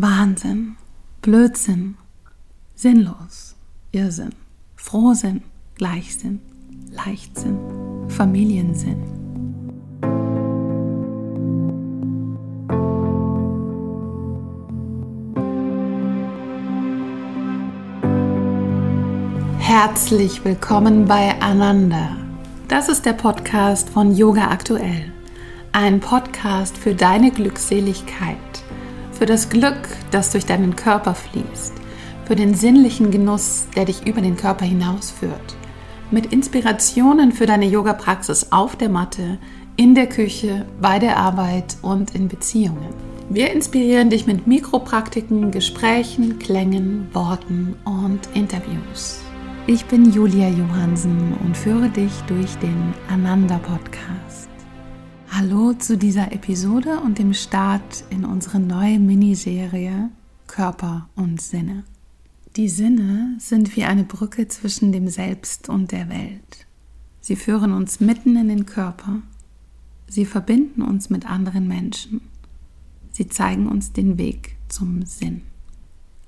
Wahnsinn, Blödsinn, sinnlos, Irrsinn, Frohsinn, Gleichsinn, Leichtsinn, Familiensinn. Herzlich willkommen bei Ananda. Das ist der Podcast von Yoga Aktuell. Ein Podcast für deine Glückseligkeit, für das Glück, das durch deinen Körper fließt, für den sinnlichen Genuss, der dich über den Körper hinausführt, mit Inspirationen für deine Yoga-Praxis auf der Matte, in der Küche, bei der Arbeit und in Beziehungen. Wir inspirieren dich mit Mikropraktiken, Gesprächen, Klängen, Worten und Interviews. Ich bin Julia Johansen und führe dich durch den Ananda Podcast. Hallo zu dieser Episode und dem Start in unsere neue Miniserie Körper und Sinne. Die Sinne sind wie eine Brücke zwischen dem Selbst und der Welt. Sie führen uns mitten in den Körper. Sie verbinden uns mit anderen Menschen. Sie zeigen uns den Weg zum Sinn.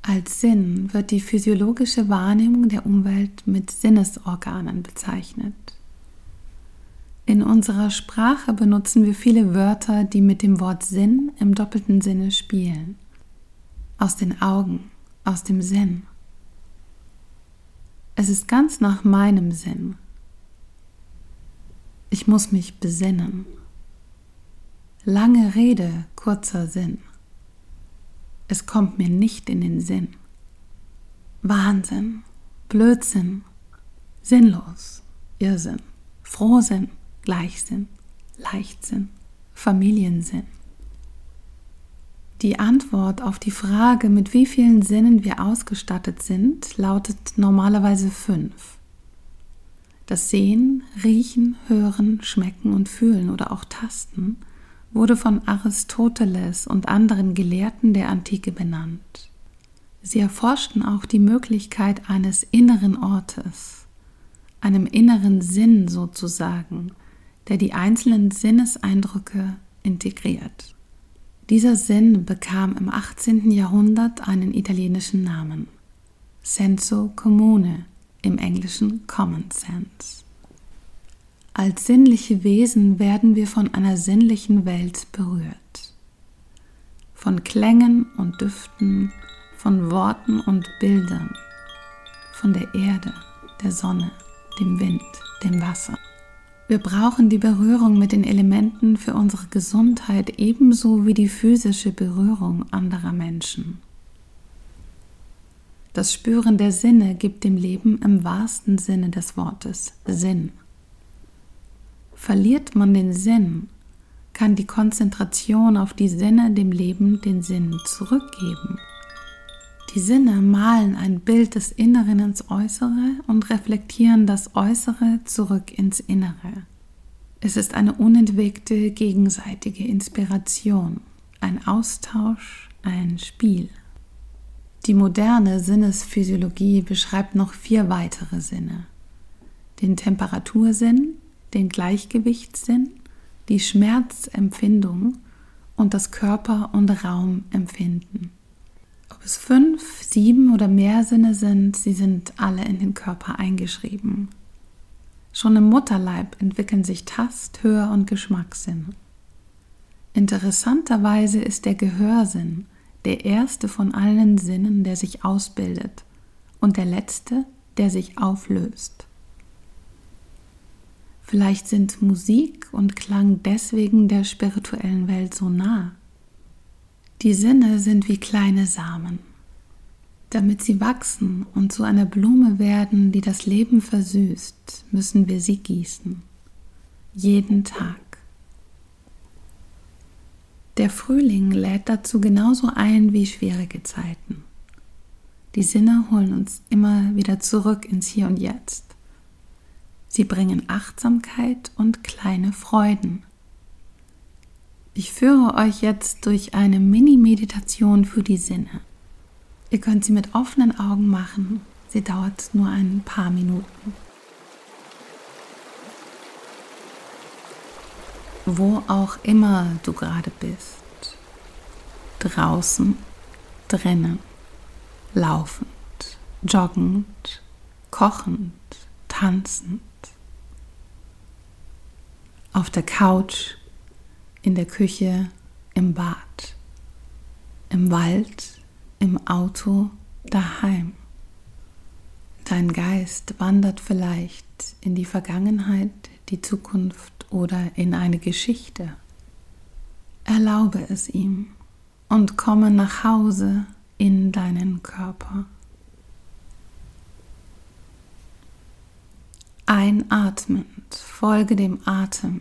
Als Sinn wird die physiologische Wahrnehmung der Umwelt mit Sinnesorganen bezeichnet. In unserer Sprache benutzen wir viele Wörter, die mit dem Wort Sinn im doppelten Sinne spielen. Aus den Augen, aus dem Sinn. Es ist ganz nach meinem Sinn. Ich muss mich besinnen. Lange Rede, kurzer Sinn. Es kommt mir nicht in den Sinn. Wahnsinn, Blödsinn, sinnlos, Irrsinn, Frohsinn, Gleichsinn, Leichtsinn, Familiensinn. Die Antwort auf die Frage, mit wie vielen Sinnen wir ausgestattet sind, lautet normalerweise fünf. Das Sehen, Riechen, Hören, Schmecken und Fühlen oder auch Tasten wurde von Aristoteles und anderen Gelehrten der Antike benannt. Sie erforschten auch die Möglichkeit eines inneren Ortes, einem inneren Sinn sozusagen, der die einzelnen Sinneseindrücke integriert. Dieser Sinn bekam im 18. Jahrhundert einen italienischen Namen, Senso Comune, im Englischen Common Sense. Als sinnliche Wesen werden wir von einer sinnlichen Welt berührt. Von Klängen und Düften, von Worten und Bildern, von der Erde, der Sonne, dem Wind, dem Wasser. Wir brauchen die Berührung mit den Elementen für unsere Gesundheit ebenso wie die physische Berührung anderer Menschen. Das Spüren der Sinne gibt dem Leben im wahrsten Sinne des Wortes Sinn. Verliert man den Sinn, kann die Konzentration auf die Sinne dem Leben den Sinn zurückgeben. Die Sinne malen ein Bild des Inneren ins Äußere und reflektieren das Äußere zurück ins Innere. Es ist eine unentwegte gegenseitige Inspiration, ein Austausch, ein Spiel. Die moderne Sinnesphysiologie beschreibt noch vier weitere Sinne. Den Temperatursinn, den Gleichgewichtssinn, die Schmerzempfindung und das Körper- und Raumempfinden. Ob es fünf, sieben oder mehr Sinne sind, sie sind alle in den Körper eingeschrieben. Schon im Mutterleib entwickeln sich Tast-, Hör- und Geschmackssinn. Interessanterweise ist der Gehörsinn der erste von allen Sinnen, der sich ausbildet und der letzte, der sich auflöst. Vielleicht sind Musik und Klang deswegen der spirituellen Welt so nah. Die Sinne sind wie kleine Samen. Damit sie wachsen und zu einer Blume werden, die das Leben versüßt, müssen wir sie gießen. Jeden Tag. Der Frühling lädt dazu genauso ein wie schwierige Zeiten. Die Sinne holen uns immer wieder zurück ins Hier und Jetzt. Sie bringen Achtsamkeit und kleine Freuden. Ich führe euch jetzt durch eine Mini-Meditation für die Sinne. Ihr könnt sie mit offenen Augen machen. Sie dauert nur ein paar Minuten. Wo auch immer du gerade bist. Draußen, drinnen, laufend, joggend, kochend, tanzend, auf der Couch, in der Küche, im Bad, im Wald, im Auto, daheim. Dein Geist wandert vielleicht in die Vergangenheit, die Zukunft oder in eine Geschichte. Erlaube es ihm und komme nach Hause in deinen Körper. Einatmend folge dem Atem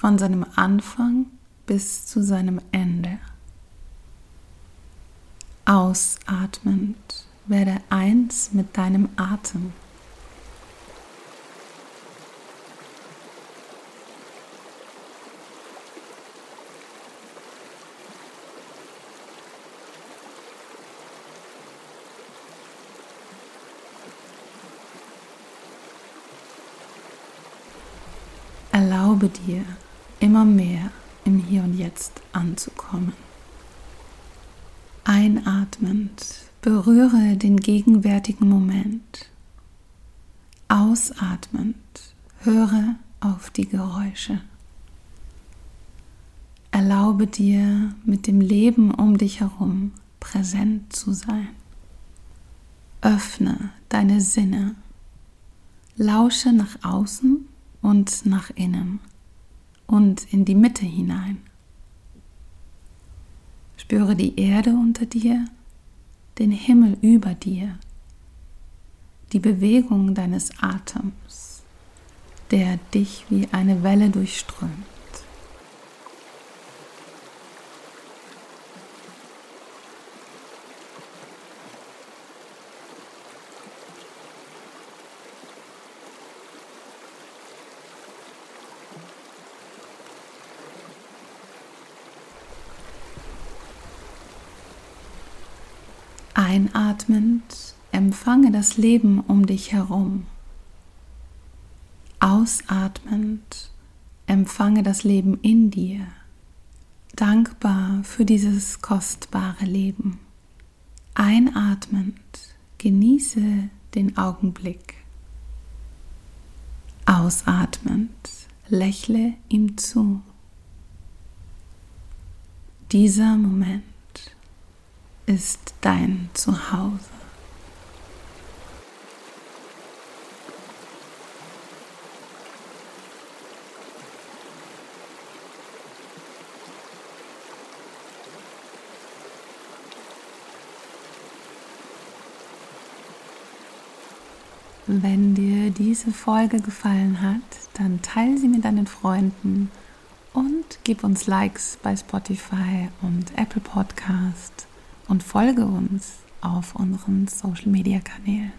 von seinem Anfang bis zu seinem Ende. Ausatmend werde eins mit deinem Atem. Erlaube dir immer mehr im Hier und Jetzt anzukommen. Einatmend berühre den gegenwärtigen Moment. Ausatmend höre auf die Geräusche. Erlaube dir mit dem Leben um dich herum präsent zu sein. Öffne deine Sinne. Lausche nach außen und nach innen und in die Mitte hinein. Spüre die Erde unter dir, den Himmel über dir, die Bewegung deines Atems, der dich wie eine Welle durchströmt. Einatmend empfange das Leben um dich herum. Ausatmend empfange das Leben in dir. Dankbar für dieses kostbare Leben. Einatmend genieße den Augenblick. Ausatmend lächle ihm zu. Dieser Moment ist dein Zuhause. Wenn dir diese Folge gefallen hat, dann teile sie mit deinen Freunden und gib uns Likes bei Spotify und Apple Podcast und folge uns auf unseren Social-Media-Kanälen.